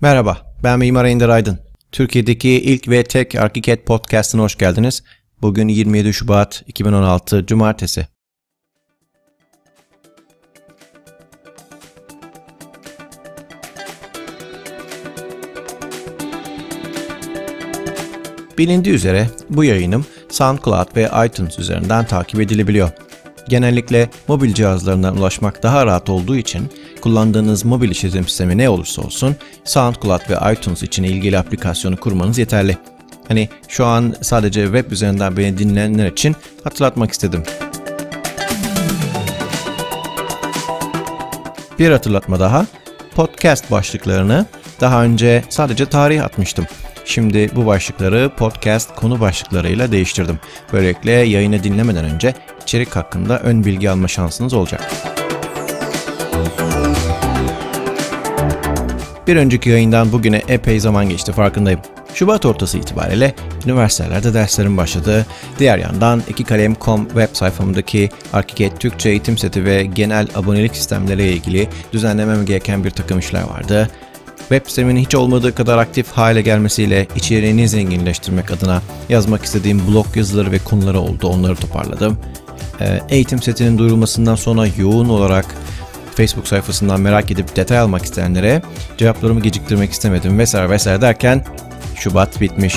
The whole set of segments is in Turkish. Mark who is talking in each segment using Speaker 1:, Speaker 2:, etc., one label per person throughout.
Speaker 1: Merhaba, ben Mimar Ender Aydın. Türkiye'deki ilk ve tek ArchiCAD Podcast'ına hoş geldiniz. Bugün 27 Şubat 2016 Cumartesi. Bilindiği üzere bu yayınım SoundCloud ve iTunes üzerinden takip edilebiliyor. Genellikle mobil cihazlarından ulaşmak daha rahat olduğu için kullandığınız mobil işletim sistemi ne olursa olsun SoundCloud ve iTunes için ilgili aplikasyonu kurmanız yeterli. Hani şu an sadece web üzerinden beni dinleyenler için hatırlatmak istedim. Bir hatırlatma daha. Podcast başlıklarını daha önce sadece tarih atmıştım. Şimdi bu başlıkları podcast konu başlıklarıyla değiştirdim. Böylelikle yayını dinlemeden önce içerik hakkında ön bilgi alma şansınız olacak. Bir önceki yayından bugüne epey zaman geçti farkındayım. Şubat ortası itibariyle üniversitelerde derslerim başladı. Diğer yandan iki kalem.com web sayfamdaki ArchiCAD Türkçe eğitim seti ve genel abonelik sistemleriyle ilgili düzenlemem gereken bir takım işler vardı. Web sitemin hiç olmadığı kadar aktif hale gelmesiyle içeriğini zenginleştirmek adına yazmak istediğim blog yazıları ve konuları oldu. Onları toparladım. Ee, eğitim setinin duyurulmasından sonra yoğun olarak Facebook sayfasından merak edip detay almak isteyenlere cevaplarımı geciktirmek istemedim vesaire vesaire derken Şubat bitmiş.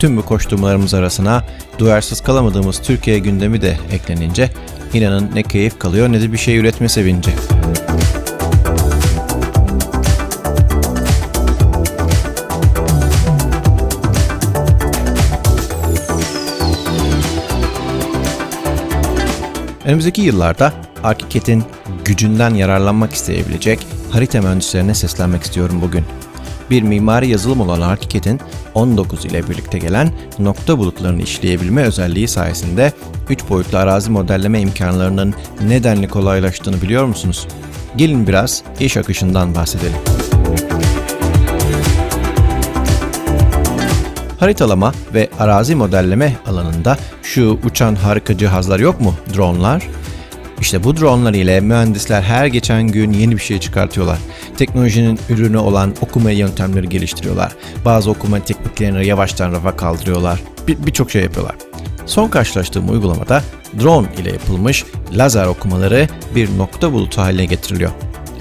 Speaker 1: Tüm bu koşturmalarımız arasına duyarsız kalamadığımız Türkiye gündemi de eklenince inanın ne keyif kalıyor ne de bir şey üretme sevinci. Önümüzdeki yıllarda ArchiCAD'in gücünden yararlanmak isteyebilecek harita mühendislerine seslenmek istiyorum bugün. Bir mimari yazılım olan ArchiCAD'in 19 ile birlikte gelen nokta bulutlarını işleyebilme özelliği sayesinde 3 boyutlu arazi modelleme imkanlarının nedenli kolaylaştığını biliyor musunuz? Gelin biraz iş akışından bahsedelim. Haritalama ve arazi modelleme alanında şu uçan harika cihazlar yok mu? Dronlar. İşte bu dronlar ile mühendisler her geçen gün yeni bir şey çıkartıyorlar. Teknolojinin ürünü olan okuma yöntemleri geliştiriyorlar. Bazı okuma tekniklerini yavaştan rafa kaldırıyorlar. Birçok bir şey yapıyorlar. Son karşılaştığım uygulamada drone ile yapılmış lazer okumaları bir nokta bulutu haline getiriliyor.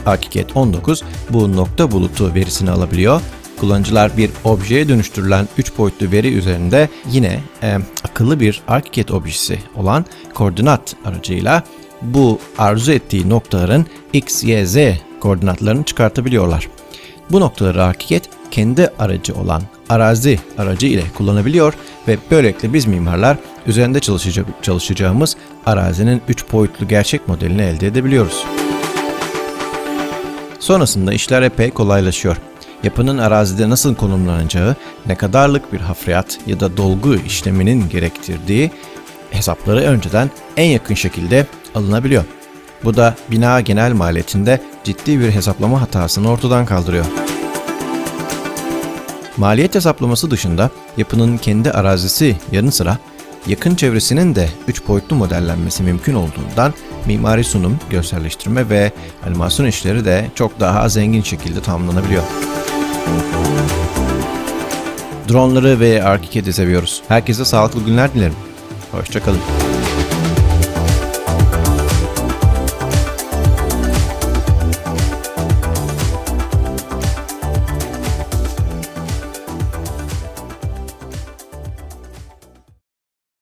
Speaker 1: ArchiCAD 19 bu nokta bulutu verisini alabiliyor kullanıcılar bir objeye dönüştürülen 3 boyutlu veri üzerinde yine e, akıllı bir ArchiCAD objesi olan koordinat aracıyla bu arzu ettiği noktaların x, y, z koordinatlarını çıkartabiliyorlar. Bu noktaları ArchiCAD kendi aracı olan arazi aracı ile kullanabiliyor ve böylelikle biz mimarlar üzerinde çalışacağımız arazinin 3 boyutlu gerçek modelini elde edebiliyoruz. Sonrasında işler epey kolaylaşıyor yapının arazide nasıl konumlanacağı, ne kadarlık bir hafriyat ya da dolgu işleminin gerektirdiği hesapları önceden en yakın şekilde alınabiliyor. Bu da bina genel maliyetinde ciddi bir hesaplama hatasını ortadan kaldırıyor. Maliyet hesaplaması dışında yapının kendi arazisi yanı sıra yakın çevresinin de 3 boyutlu modellenmesi mümkün olduğundan mimari sunum, görselleştirme ve animasyon işleri de çok daha zengin şekilde tamamlanabiliyor. Dronları ve ArchiCAD'i seviyoruz. Herkese sağlıklı günler dilerim. Hoşçakalın.